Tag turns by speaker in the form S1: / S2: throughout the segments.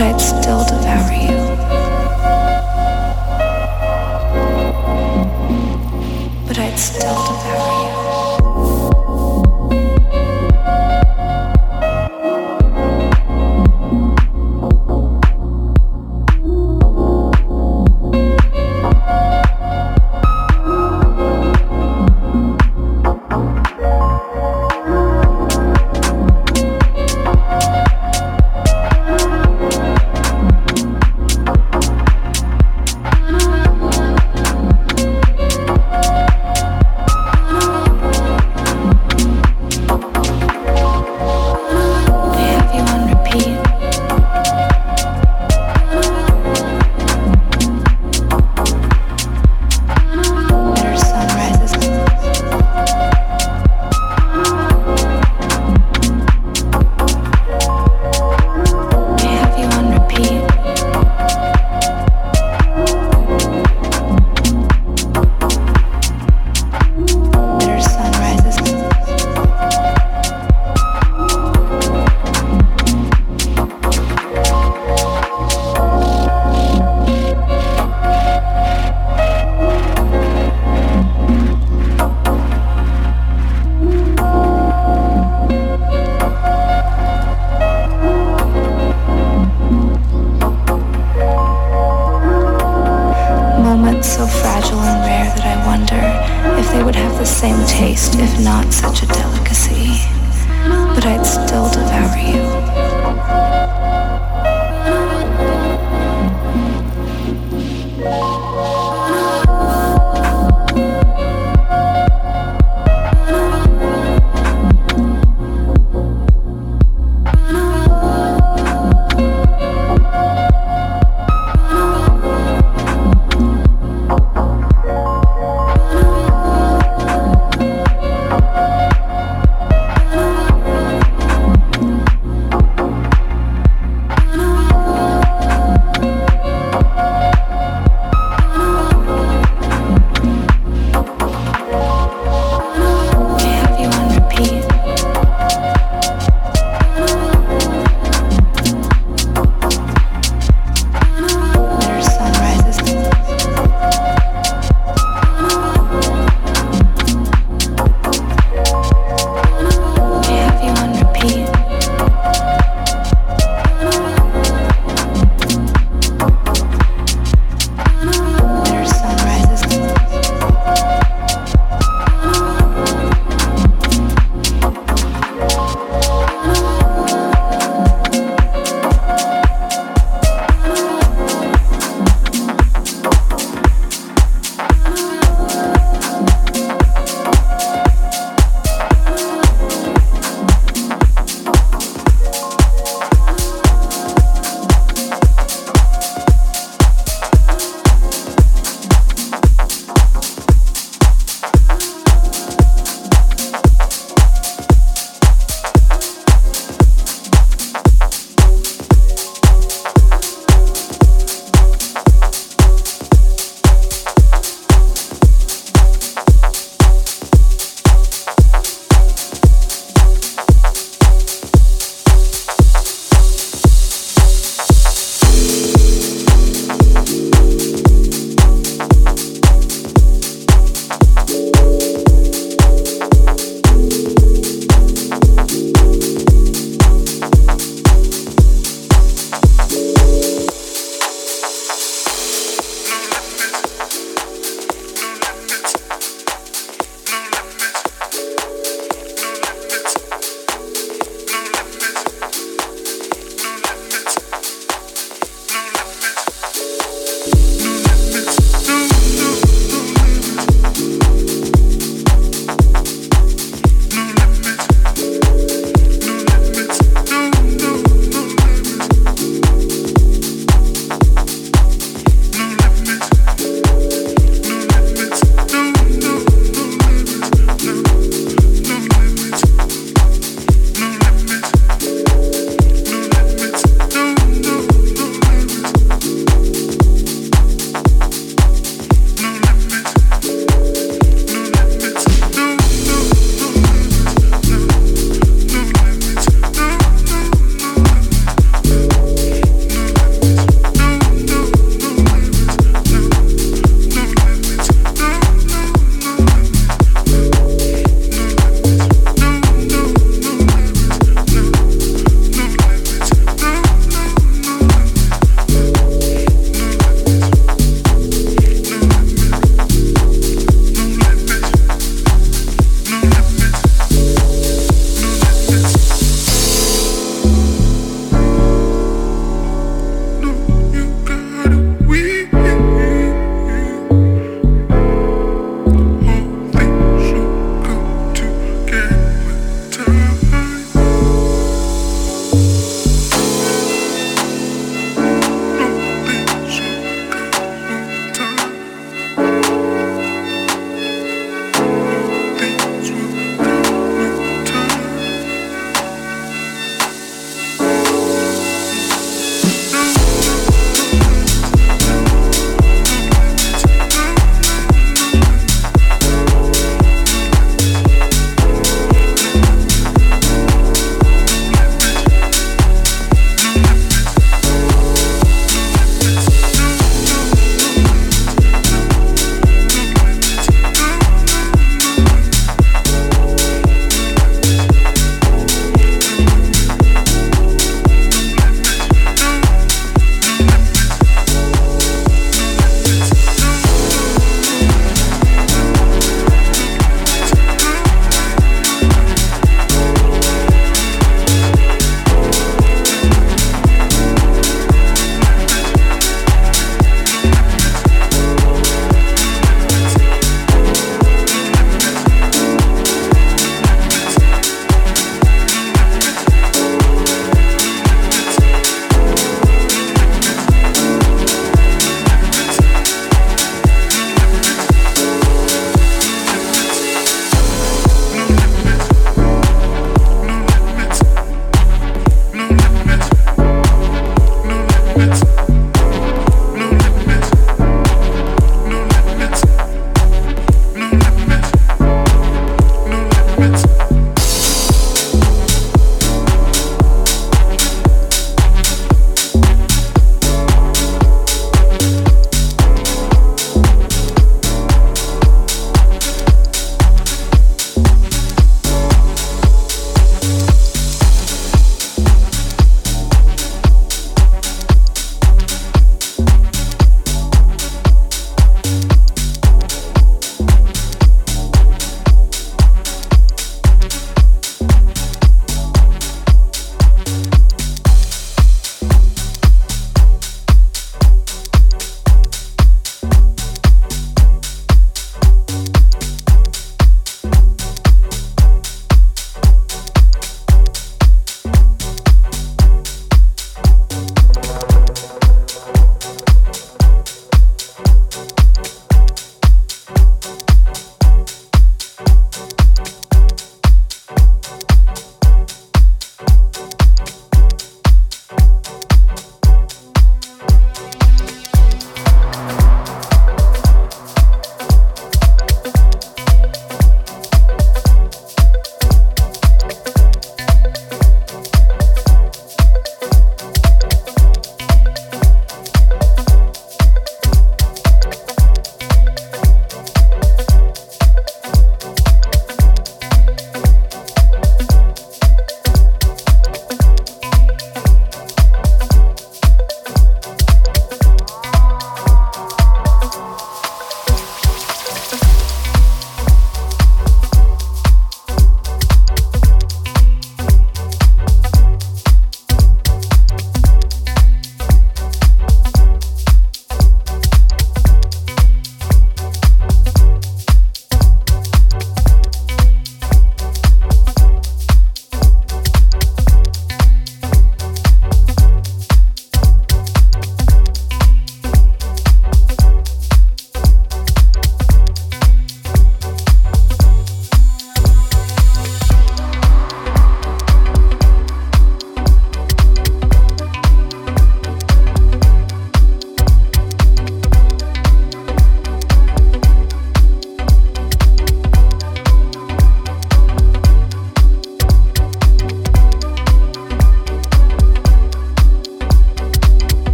S1: that I'd still devour you. But I'd still devour you.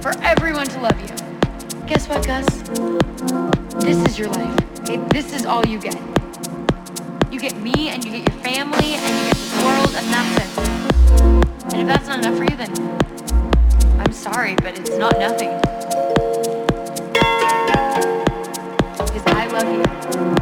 S1: for everyone to love you. Guess what, Gus? This is your life. Okay? This is all you get. You get me, and you get your family, and you get this world, and that's it. And if that's not enough for you, then I'm sorry, but it's not nothing. Because I love you.